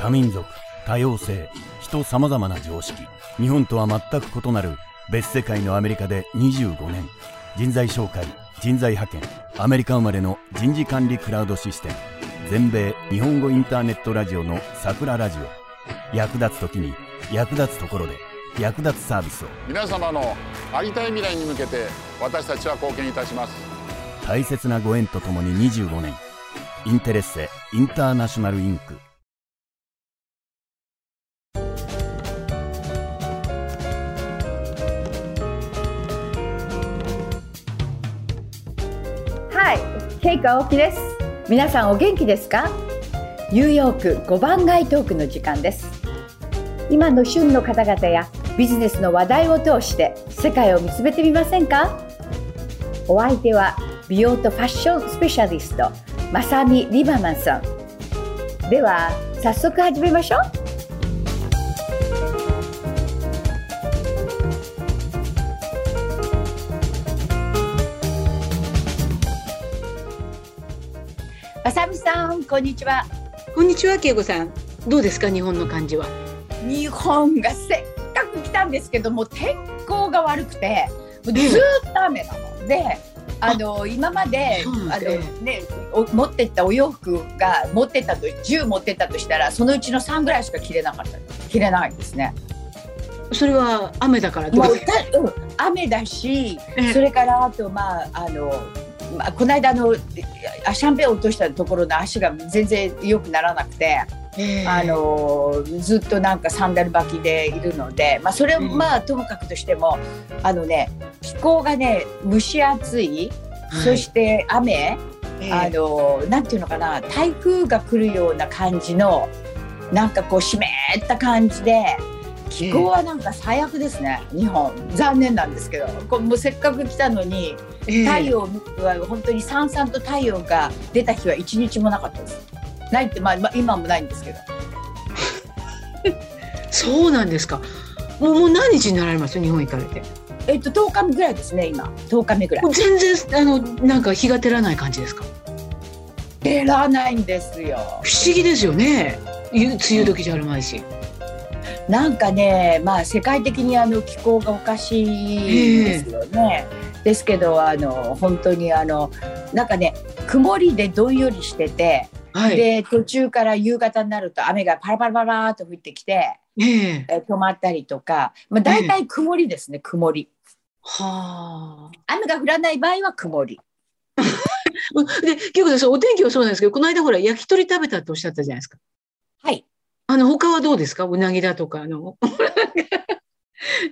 多民族多様性人様々な常識日本とは全く異なる別世界のアメリカで25年人材紹介人材派遣アメリカ生まれの人事管理クラウドシステム全米日本語インターネットラジオの桜ラジオ。役立つ時に役立つところで役立つサービスを。皆様のありたい未来に向けて私たちは貢献いたします。大切なご縁とともに25年インテレッセインターナショナルインクケイカオキです。皆さんお元気ですか？ニューヨーク5番街トークの時間です。今の旬の方々やビジネスの話題を通して世界を見つめてみませんか？お相手は美容とファッションスペシャリストマサミリバマンさん。では早速始めましょう。マサミさん、こんにちは。こんにちは、けいこさん。どうですか、日本の感じは？日本がせっかく来たんですけども天候が悪くてずーっと雨なので。あの今まであの、ね、お持ってったお洋服が持ってったと10持ってったとしたらそのうちの3ぐらいしか着れなかった着れないですね。それは雨だからもう、うん、雨だし、それからあとまああのまあ、この間のシャンペンを落としたところの足が全然良くならなくて、あのずっとなんかサンダル履きでいるので、まあ、それまあともかくとしてもあのね気候がね蒸し暑い、はい、そして雨、あのなんていうのかな台風が来るような感じのなんかこう湿った感じで。気候はなんか最悪ですね、日本。残念なんですけど。こもうせっかく来たのに太陽は本当にさんさんと太陽が出た日は一日もなかったです。ないって、まあ、まあ、今もないんですけど。そうなんですか。もうもう何日になられます？日本行かれて。えっと10日目ぐらいですね今。10日目ぐらい。全然あのなんか日が照らない感じですか？照らないんですよ。不思議ですよね。梅雨時じゃあるまいし、なんかね、まあ、世界的にあの気候がおかしいですよね。ですけどあの本当にあのなんかね曇りでどんよりしてて、はい、で途中から夕方になると雨がパラパラパラと降ってきて、えー、止まったりとか、まあ、大体曇りですね、えー、曇り。はあ。雨が降らない場合は曇り。で結構ですお天気はそうなんですけどこの間ほら焼き鳥食べたっておっしゃったじゃないですか。はい。あの他はどうですか？うなぎだとかあの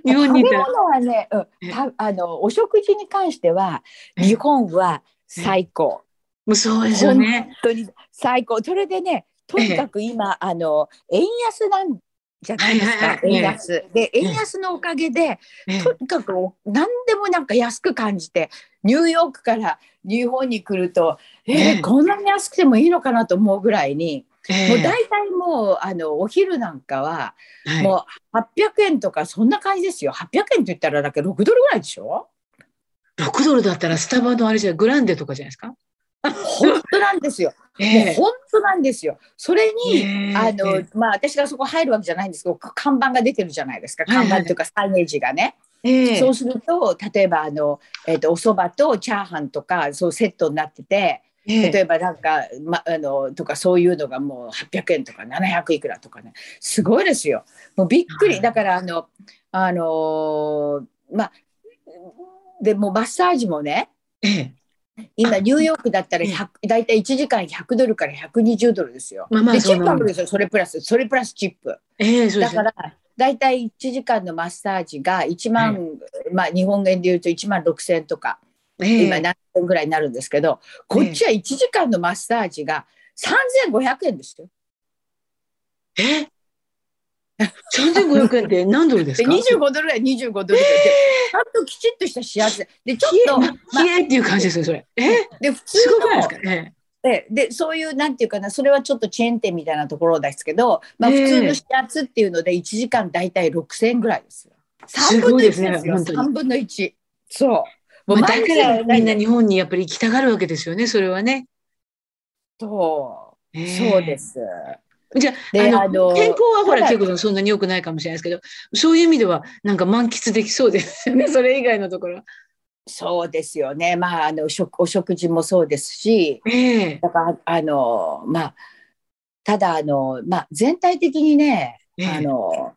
日本に食べ物はね、うん、たあのお食事に関しては日本は最高。もうそうですよね。本当に最高。それでね、とにかく今、あの円安なんじゃないですか。円安。で円安のおかげで、とにかく何でもなんか安く感じて、ニューヨークから日本に来ると、えー、こんなに安くてもいいのかなと思うぐらいに。もう大体もうあのお昼なんかは、はい、もう800円とかそんな感じですよ。800円って言ったらだけ6ドルぐらいでしょ ?6 ドルだったらスタバのあれじゃグランデとかじゃないですか？本当なんですよ。えー、もう本当なんですよ。それに、えー、あの、まあ私がそこ入るわけじゃないんですけど、看板が出てるじゃないですか。看板というかサイネージがね。えー、そうすると例えばあの、えーと、とお蕎麦とチャーハンとかそうセットになってて例えばなんか、ま、あのとかそういうのがもう800円とか700いくらとかね。すごいですよ。もうびっくり。だからあのあのまあでもマッサージもね、ええ、今ニューヨークだったら大体1時間100ドルから120ドルですよ。まあまあ、でチップあるんですよそれプラス。それプラスチップ。ええ、だから大体1時間のマッサージが1万、まあ日本円でいうと1万6,000円とか。えー、今何円ぐらいになるんですけど、こっちは1時間のマッサージが3500円ですよ。え？3500円って何ドルですか ?25 ドルぐらい25ドルで、ちゃんときちっとした幸せ。で、ちょっと。きれいっていう感じですよ、それ。え？で、普通の。えででそういうなんていうかなそれはちょっとチェーン店みたいなところですけど、まあ、普通の指圧っていうので1時間大体6000円ぐらいですよ。3分の1ですよ、すね、3分の1。そう。もうだからみんな日本にやっぱり行きたがるわけですよね、それはね。そう、えー、そうです。じゃあ、であのあの天候はほら、結構そんなに良くないかもしれないですけど、そういう意味では、なんか満喫できそうですよね、それ以外のところ。そうですよね。まあ、あの食お食事もそうですし、ええだからあのまあただあのまあ全体的にね、ええあの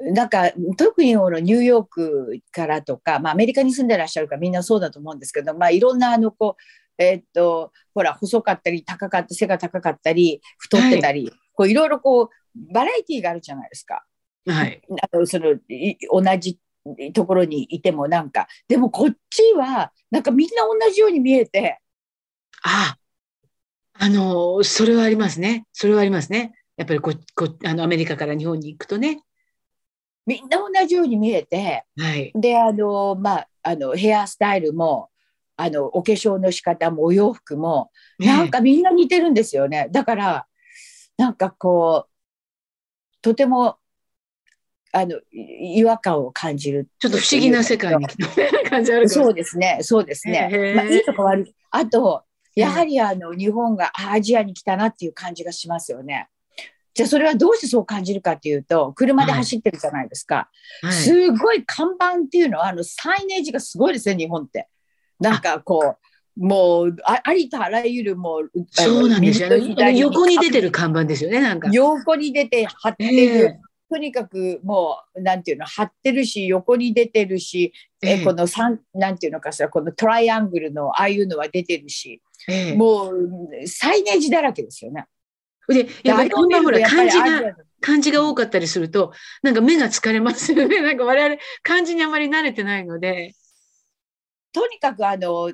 なんか特にこのニューヨークからとか、まあ、アメリカに住んでらっしゃるからみんなそうだと思うんですけど、まあ、いろんなあのこう、えーっとほら細かったり高かった背が高かったり太ってたり、こういろいろこうバラエティーがあるじゃないですか。はい。あのそのい同じところにいてもなんかでもこっちはなんかみんな同じように見えてああ、あの、それはありますね。それはありますね。やっぱりこ、こ、あの、アメリカから日本に行くとね。みんな同じように見えてはい。であのまああのヘアスタイルもあのお化粧の仕方もお洋服もなんかみんな似てるんですよね。だからなんかこうとてもあのい違和感を感じるちょっと不思議な世界に 来た感じあるそうですね、そうですね。へえまあ、いいとこ悪い。あと、やはりあの日本があアジアに来たなっていう感じがしますよね。じゃあそれはどうしてそう感じるかっていうと車で走ってるじゃないですか、はい。すごい看板っていうのはあのサイネージがすごいですね日本って。なんかこうもうあありとあらゆるもうそうなんですよ。あの右と左横に出てる看板ですよね、なんか。横に出て貼ってる、ええ。とにかくもうなんていうの貼ってるし横に出てるし、えええ。この三なんていうのかしらこのトライアングルのああいうのは出てるし、ええ。もうサイネージだらけですよね。で、やっぱり看板ほら、漢字が、漢字が多かったりすると、なんか目が疲れますよね。なんか我々、漢字にあまり慣れてないので。とにかくあの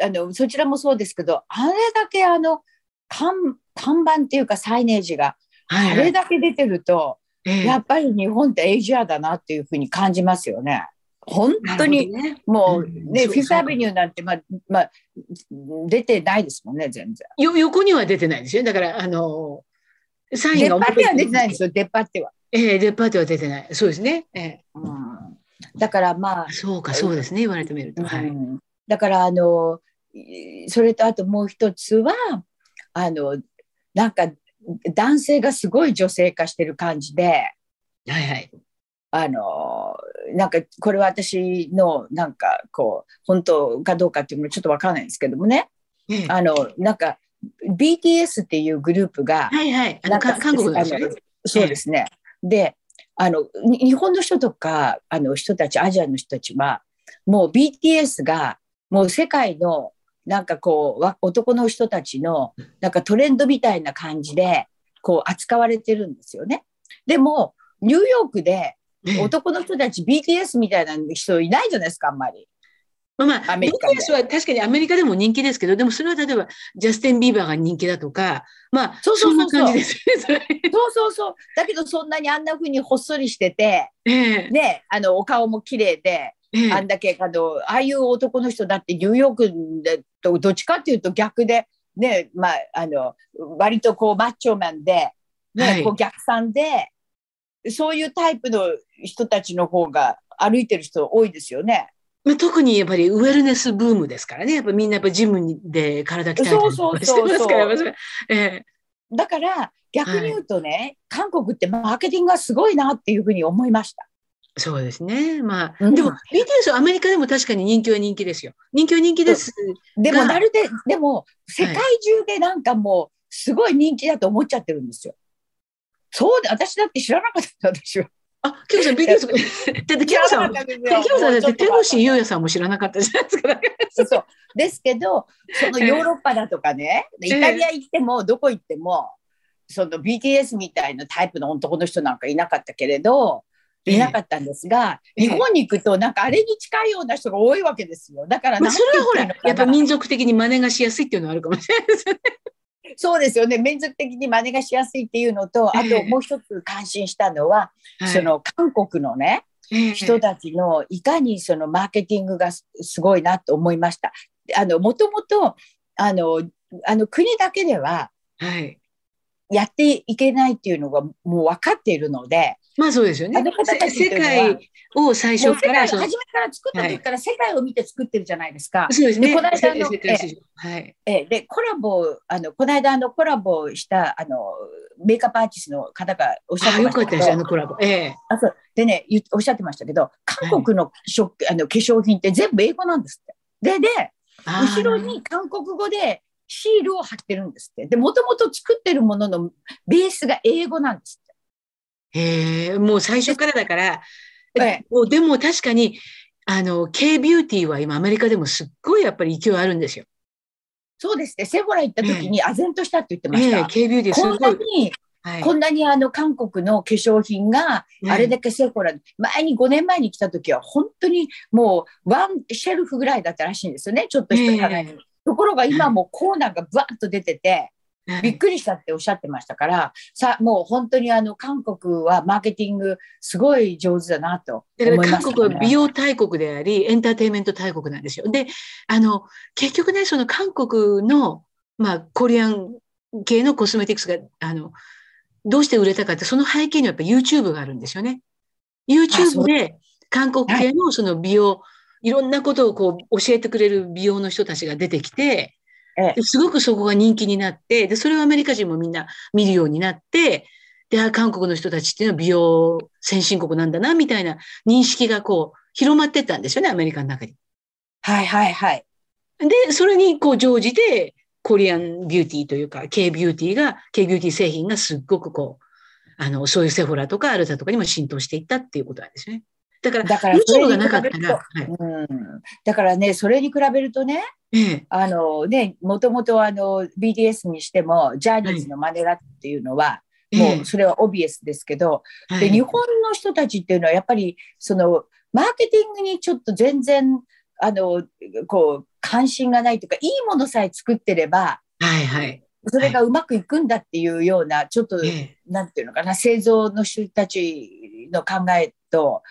あのそちらもそうですけどあれだけあの看看板っていうかサイネージがはい、あれだけ出てると、ええやっぱり日本ってエイジアだなっていうふうに感じますよね。本当に、ねもうね、うんフィフスアベニューなんて、まあ、まあ、出てないですもんね、全然。よ横には出てないですよ。だから、あの、サインが出っ張っては出てないんですよ、出っ張っては。ええ出っ張っては出てない。そうですね。ええうん、だからまあ、そうか、そうですね。言われてみると。はい。うんだからあの、それとあともう一つは、あの、なんか男性がすごい女性化してる感じで、はいはい。あのなんかこれは私のなんかこう本当かどうかっていうのもちょっとわからないんですけどもねええあのなんか BTS っていうグループがはいはい。なん韓国のですよね。そうですね。であのに日本の人とかあの人たちアジアの人たちはもう BTS がもう世界のなんかこうわ男の人たちのなんかトレンドみたいな感じでこう扱われてるんですよね。でもニューヨークでええ男の人たち BTS みたいな人いないじゃないですかあんまり。まあまあ、アメリカで BTS は確かにアメリカでも人気ですけど、でもそれは例えばジャスティン・ビーバーが人気だとか、まあ、そうそうそうそうんな感じですね。そうそうそう。だけどそんなにあんな風にほっそりしてて、ええね、あのお顔も綺麗で、ええあんだけあのああいう男の人だってニューヨークでとどっちかっていうと逆で、ねまあ、あの割とこうマッチョマンで、ねはいこう逆算でそういうタイプの人たちの方が歩いてる人多いですよね。まあ、特にやっぱりウェルネスブームですからね。やっぱみんなやっぱジムにで体鍛えそうそうますから、だから逆に言うとね、韓国ってマーケティングがすごいなっていうふうに思いました。そうですね。まあ、うんでも BTS はアメリカでも確かに人気は人気ですよ。人気は人気です。でもがなるで、でも世界中でなんかもうすごい人気だと思っちゃってるんですよ。そうで、私だって知らなかった、私は。あ、キムさん BTS、だってキムさん、キよ。ムさんだって手越優也さんも知らなかったじゃないですか。そうそう。ですけど、そのええ。ヨーロッパだとかね、えイタリア行っても、どこ行っても、その BTS みたいなタイプの男の人なんかいなかったけれど、ええ。いなかったんですが、ええ。日本に行くと、なんかあれに近いような人が多いわけですよ。だからまあ、それはほらやっぱ民族的に真似がしやすいっていうのはあるかもしれないですよね。そうですよね。民族的に真似がしやすいっていうのと、あええともう一つ感心したのは、その韓国のね、はい人たちのいかにそのマーケティングがすすごいなと思いました。あのもともとあのあの国だけでははい。やっていけないっていうのがもう分かっているので、まあそうですよね。世界を最初から、初めから作った時から世界を見て作ってるじゃないですか。そうですね。でこの間のはい。ええでコラボあのこの間あのコラボしたあのメイクアップアーティストの方がおっしゃっあ、てましたけどよかったです、あのコラボ。ええ。あそうでね言おっしゃってましたけど韓国の食、あの化粧品って全部英語なんですって。でで後ろに韓国語でシールを貼ってるんですって。でもともと作ってるもののベースが英語なんですへえ、もう最初からだから、ええもうでも確かに、あの、K ビューティーは今アメリカでもすっごいやっぱり勢いあるんですよ。そうですね。セボラ行った時に唖然としたって言ってましええた。K ビューティーすこんご。ないに、はいこんなにあの韓国の化粧品がねあれだけセフォラ、前に5年前に来た時は本当にもうワンシェルフぐらいだったらしいんですよね。ちょっとした。えところが今もうコーナーがブワッと出てて、えびっくりしたっておっしゃってましたから、さもう本当にあの韓国はマーケティングすごい上手だなとだから思います、韓国は美容大国であり、エンターテインメント大国なんですよ。で、あの、結局ね、その韓国の、まあ、コリアン系のコスメティクスが、あの、どうして売れたかって、その背景にはやっぱ YouTube があるんですよね。YouTube うで韓国系のその美容、いろんなことをこう教えてくれる美容の人たちが出てきて、すごくそこが人気になって、で、それをアメリカ人もみんな見るようになって、で、あ韓国の人たちっていうのは美容先進国なんだな、みたいな認識がこう、広まってったんですよね、アメリカの中に。はいはいはい。で、それにこう、乗じて、コリアンビューティーというか、K ビューティーが、K ビューティー製品がすっごくこう、あの、そういうセフォラとかアルタとかにも浸透していったっていうことなんですね。だから、だからがなかったら、うん、だからね、それに比べるとね、ええ、あのね、もともとあの BTS にしても、ジャニーズの真似だっていうのは、ええもうそれはオビエスですけど、はい。で日本の人たちっていうのはやっぱりそのマーケティングにちょっと全然あのこう関心がないというかいいものさえ作ってればはい、はい。それがうまくいくんだっていうようなちょっと、ええ。なんていうのかな製造の人たちの考えと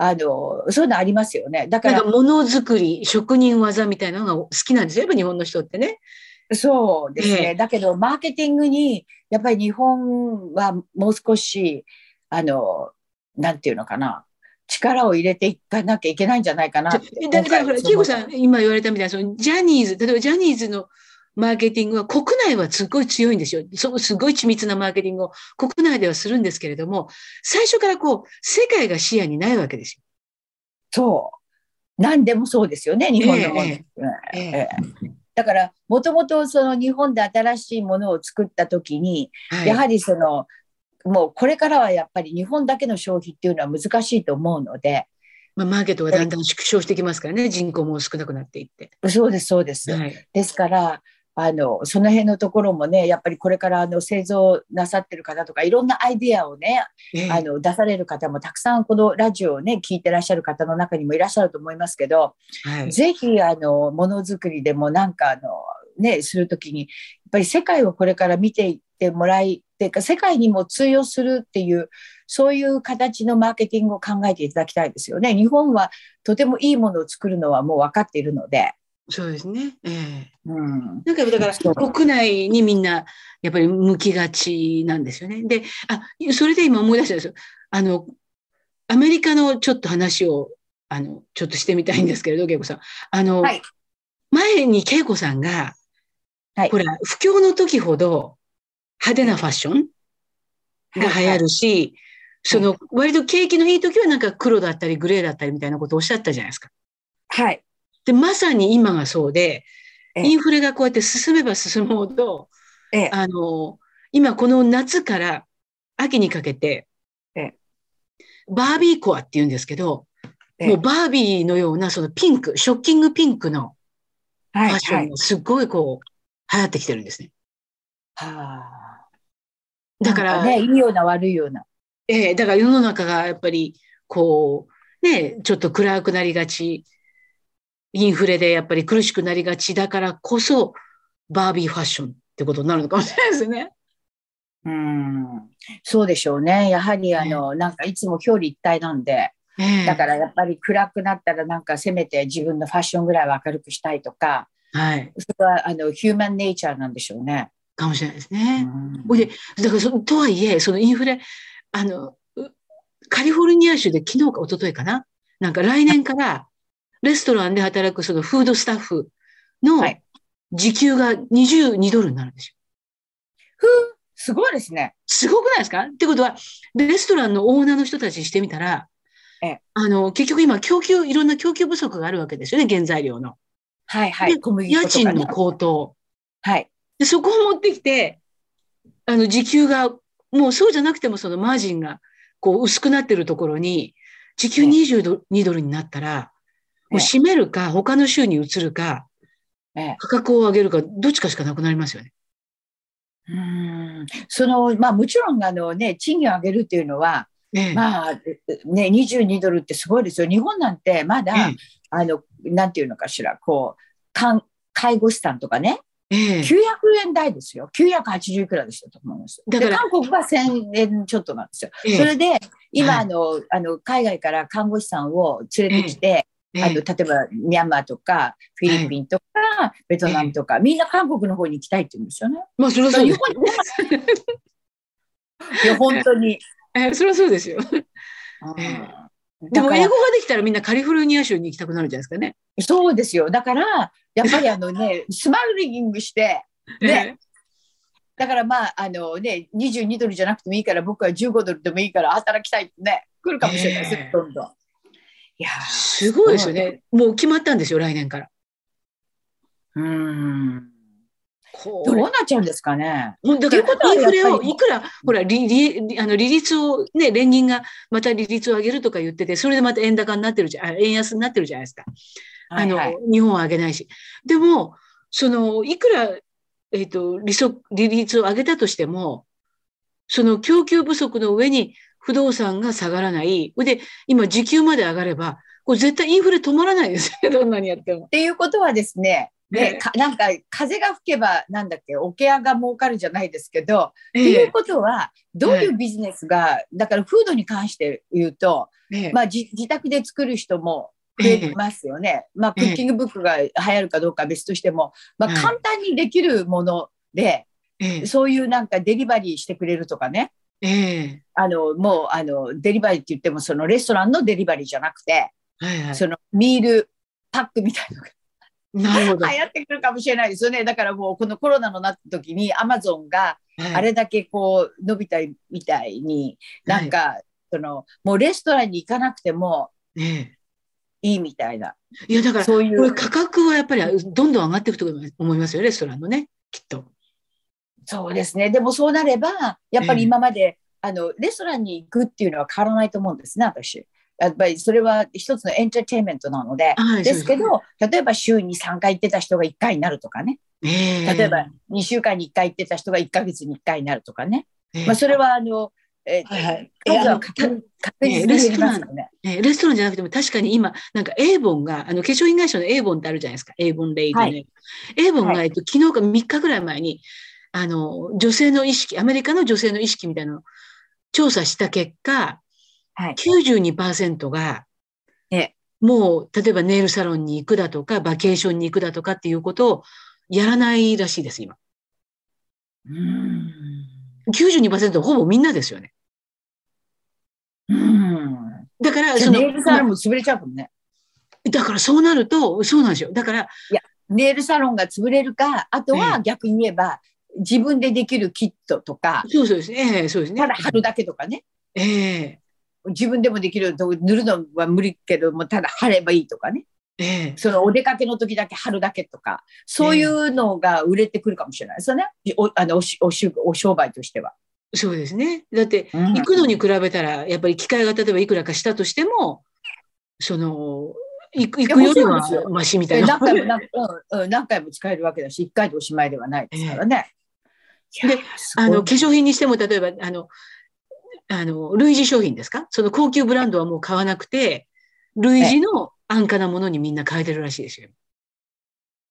あのそういうのありますよね。だから。ものづくり、職人技みたいなのが好きなんですよ、やっぱ日本の人ってね。そうですね、ええ。だけどマーケティングにやっぱり日本はもう少しあのなんていうのかな。力を入れていかなきゃいけないんじゃないかなって。だから、ほら、キーコさんん、今言われたみたいな、そのジャニーズ、例えばジャニーズのマーケティングは国内はすごい強いんですよ。そうすごい緻密なマーケティングを国内ではするんですけれども、最初からこう、世界が視野にないわけですよ。そう何でもそうですよね日本のもの、えだからもともとその日本で新しいものを作った時に、はいやはりそのもうこれからはやっぱり日本だけの消費っていうのは難しいと思うのでまあ、マーケットがだんだん縮小してきますからね、人口も少なくなっていって。そうですそうです、はい。ですからあのその辺のところもねやっぱりこれからあの製造なさってる方とかいろんなアイデアをね、ええあの出される方もたくさんこのラジオをね聞いてらっしゃる方の中にもいらっしゃると思いますけど、はい。ぜひあのものづくりでもなんかあの、ね、するときにやっぱり世界をこれから見ていってもらいっていうか世界にも通用するっていうそういう形のマーケティングを考えていただきたいですよね。日本はとてもいいものを作るのはもう分かっているので。そうですね。ええうんなんかだから国内にみんなやっぱり向きがちなんですよね。で、あ、それで今思い出したんですよ。あの、アメリカのちょっと話を、あの、ちょっとしてみたいんですけれど、恵子さん。あの、はい前に恵子さんが、はいほら、不況の時ほど派手なファッションが流行るし、その、割と景気のいい時はなんか黒だったりグレーだったりみたいなことをおっしゃったじゃないですか。はい。で、まさに今がそうで、ええインフレがこうやって進めば進むほど、ええあの、今この夏から秋にかけて、ええバービーコアって言うんですけど、ええもうバービーのようなそのピンク、ショッキングピンクのはい。ファッショはいンがすっごいこう、流行ってきてるんですね。はあだから、ね、いいような悪いような。ええだから世の中がやっぱり、こう、ね、ちょっと暗くなりがち、インフレでやっぱり苦しくなりがちだからこそ、バービーファッションってことになるのかもしれないですね。うん。そうでしょうね。やはりあの、なんかいつも表裏一体なんで、ええだからやっぱり暗くなったらなんかせめて自分のファッションぐらいは明るくしたいとか、はい。それはあのヒューマンネイチャーなんでしょうね。かもしれないですね。ほ、いで、だからそ、とはいえ、そのインフレ、あの、カリフォルニア州で昨日か一昨日かな？なんか来年からレストランで働くそのフードスタッフの時給が22ドルになるんですよ。ふう、すごいですね。すごくないですか？ってことは、レストランのオーナーの人たちにしてみたら、えあの、結局今供給、いろんな供給不足があるわけですよね、原材料の。はいはい。で家賃の高騰。はい。で、そこを持ってきて、あの、時給が、もうそうじゃなくてもそのマージンが、こう、薄くなってるところに、時給22ドルになったら、もう閉めるか、他の州に移るか、価格を上げるか、どっちかしかなくなりますよね。うんそのまあ、もちろんあの、ね、賃金を上げるっていうのは、ええ、まあね、22ドルってすごいですよ。日本なんてまだ、え、あのなんていうのかしらこう介護士さんとかね、ええ、900円台ですよ。980いくらでしたと思います。だから韓国は1000円ちょっとなんですよ。それで今、はい、あのあの海外から看護師さんを連れてきて、あの例えばミャンマーとかフィリピンとか、ベトナムとか、みんな韓国の方に行きたいって言うんですよね。まあそれはそうです。いや本当に。えそれはそうですよ。でも英語ができたらみんなカリフォルニア州に行きたくなるじゃないですかね。そうですよ。だからやっぱりあのね スマイリングしてね。だからまああのね22ドルじゃなくてもいいから僕は15ドルでもいいから働きたいってね来るかもしれないです、えー、どんどん。いやすごいですよね。もう決まったんですよ、来年から。うん。どうなっちゃうんですかね。だからインフレをいくら、ほら、利利あの利率をね、連銀がまた利率を上げるとか言ってて、それでまた円高になってるじゃん、円安になってるじゃないですか。あの、はいはい、日本は上げないし。でも、その、いくら、えっ、ー、と利息、利率を上げたとしても、その供給不足の上に不動産が下がらない。で、今時給まで上がれば、これ絶対インフレ止まらないですよね、どんなにやっても。っていうことはですね、ね、なんか風が吹けばなんだっけ桶屋が儲かるじゃないですけど、えー、っていうことはどういうビジネスが、だからフードに関して言うと、えー、まあ、自宅で作る人も増えますよね、えー、まあ、クッキングブックが流行るかどうかは別としても、まあ、簡単にできるもので、そういうなんかデリバリーしてくれるとかね、ええ、あのもうあのデリバリーって言ってもそのレストランのデリバリーじゃなくて、はいはい、そのミールパックみたいなのがなるほど。流行ってくるかもしれないですよね。だからもうこのコロナのなった時にアマゾンがあれだけこう伸びたみたいに、はい、なんか、そのもうレストランに行かなくてもいいみたいな。いやだからそういう。価格はやっぱりどんどん上がっていくと思いますよレストランのねきっと。そうですね。でもそうなれば、やっぱり今まで、えー、あの、レストランに行くっていうのは変わらないと思うんですね、私。やっぱりそれは一つのエンターテインメントなので、はい、です。けど、例えば週に3回行ってた人が1回になるとかね。えー、例えば2週間に1回行ってた人が1か月に1回になるとかね。えー、まあ、それはあの、えー、はいはい、数は確実に減りますよね、えー、レストランじゃなくても確かに今、なんかエーボンが、あの化粧品会社のエーボンってあるじゃないですか、エーボンレイドね。はい、エーボンが、はい、えっと、昨日か3日ぐらい前に、あの、女性の意識、アメリカの女性の意識みたいなのを調査した結果、はい、92%が、えもう、例えばネイルサロンに行くだとか、バケーションに行くだとかっていうことをやらないらしいです、今。うん92%ほぼみんなですよね。うんだから、その。ネイルサロンも潰れちゃうもんね。だからそうなると、そうなんですよ。だから。いや、ネイルサロンが潰れるか、あとは逆に言えば、自分でできるキットとか、そうそうですね。えー、そうですね。ただ貼るだけとかね。ええー、自分でもできる塗るのは無理けども、ただ貼ればいいとかね。えー、そのお出かけの時だけ貼るだけとか、そういうのが売れてくるかもしれないですよね。おあのおしおしお商売としては。そうですね。だって、行くのに比べたら、やっぱり機会が例えばいくらかしたとしても、その、行く行くよりはマシみたいな。何回も何,、うん、何回も使えるわけだし、1回でおしまいではないですからね。で、あの、化粧品にしても、例えば、あの、あの、類似商品ですか？その高級ブランドはもう買わなくて、類似の安価なものにみんな変えてるらしいですよ。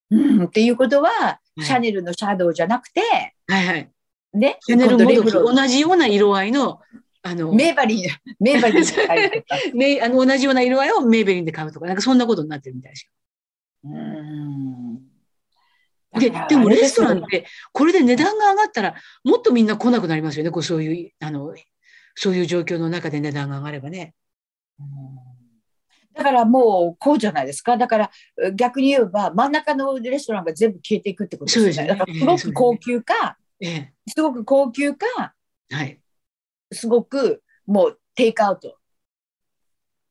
うん、っていうことは、はい、シャネルのシャドウじゃなくて、はいはい。ね、シャネルモドキ、同じような色合いの、あの、メーバリン、メーバリンで買うとか。あの同じような色合いをメーベリンで買うとか、なんかそんなことになってるみたいですよ。うんで、でもレストランって、これで値段が上がったら、もっとみんな来なくなりますよね。こうそういう、あの、そういう状況の中で値段が上がればね。だからもうこうじゃないですか。だから逆に言えば真ん中のレストランが全部消えていくってことですよね。だからすごく高級か、ええ、すごく高級か、はい、すごくもうテイクアウト。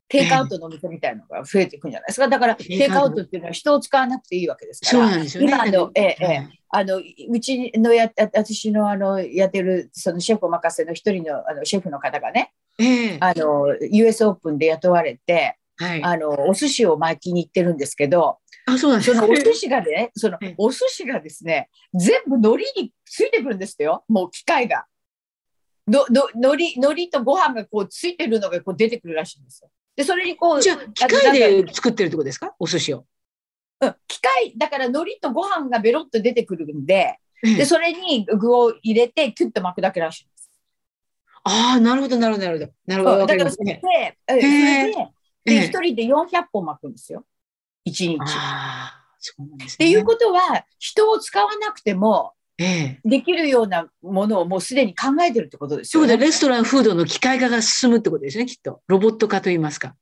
テイクアウトのお店みたいなのが増えていくんじゃないですか。だから、テイクアウトっていうのは人を使わなくていいわけですから。そうなんですよね。今あの、ええ、ええ、あの、うちのや、私のあの、やってる、そのシェフお任せの一人のあのシェフの方がね、ええ、あの、US オープンで雇われて、はい、あの、お寿司を巻きに行ってるんですけど、あ、そうなんですそのお寿司がね、そのお寿司がですね、全部海苔についてくるんですよ。もう機械が。の、の、海苔、海苔とご飯がこうついてるのがこう出てくるらしいんですよ。で、それにこう。じゃあ、機械で作ってるってことですか？お寿司を。うん、機械、だから海苔とご飯がベロッと出てくるんで、で、それに具を入れて、キュッと巻くだけらしいんです。ああ、なるほど、なるほど、なるほど。なるほど。だからそれで、それで、で、一人で400本巻くんですよ。一日。ああ、そうなんですね。っていうことは、人を使わなくても、ええ、できるようなものをもうすでに考えてるってことですよね。そうで、レストランフードの機械化が進むってことですね、きっと。ロボット化と言いますか。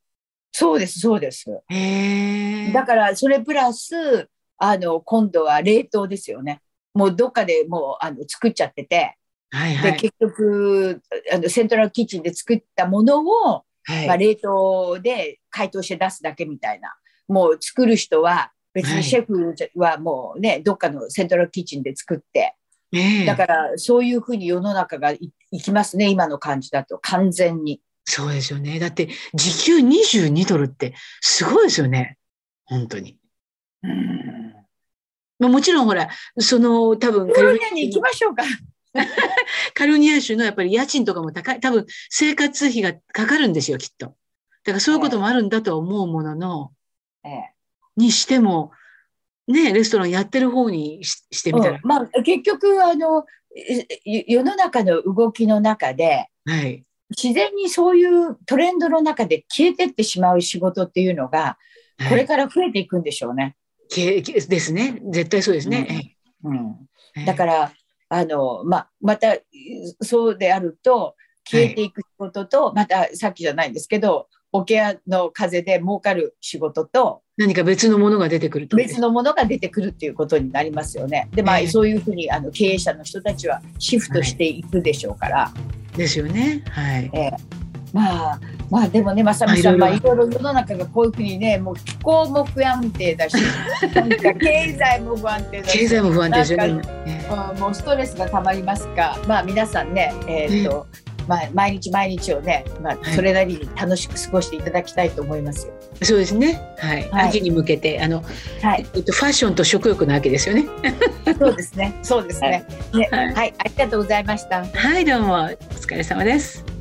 そうです、そうです。へだから、それプラス、あの、今度は冷凍ですよね。もうどっかでもうあの作っちゃってて、はいはい、で結局あの、セントラルキッチンで作ったものを、はい、まあ、冷凍で解凍して出すだけみたいな。もう作る人は、別にシェフはもうね、どっかのセントラルキッチンで作って、ね、だからそういうふうに世の中がいきますね、今の感じだと、完全に。そうですよね。だって、時給22ドルってすごいですよね。本当に。うんまあ、もちろんほら、その多分カルニアに行きましょうか。カ ルニア州のやっぱり家賃とかも高い、多分生活費がかかるんですよ、きっと。だからそういうこともあるんだとは思うものの、ええ、にしても、ね、レストランやってる方にししてみたら。うん、まあ、結局、あの、世の中の動きの中で、はい、自然にそういうトレンドの中で消えてってしまう仕事っていうのが、これから増えていくんでしょうね。はい、ですね。絶対そうですね。うん、うん、だから、あの、まあ、また、そうであると、消えていく仕事と、はい、またさっきじゃないんですけど、オケアの風で儲かる仕事と、何か別のものが出てくると。別のものが出てくるっていうことになりますよね。で、まあ、えー、そういうふうにあの経営者の人たちはシフトしていくでしょうから。はい、ですよね。はい。えー、まあ、まあでもね、まさみさん、まあ、いろいろ世の中がこういうふうにね、もう気候も不安定だし、経済も不安定だし、経済も不安定ですよね。もうストレスがたまりますか、まあ皆さんね、えー、っと、まあ、毎日毎日をね、まあ、それなりに楽しく過ごしていただきたいと思いますよ。はい、そうですね。はい。はい、秋に向けて、あの、はい、えっと、ファッションと食欲なわけですよね。そうですね。そうですね。はい、ねはい、ありがとうございました。はい、どうも、お疲れ様です。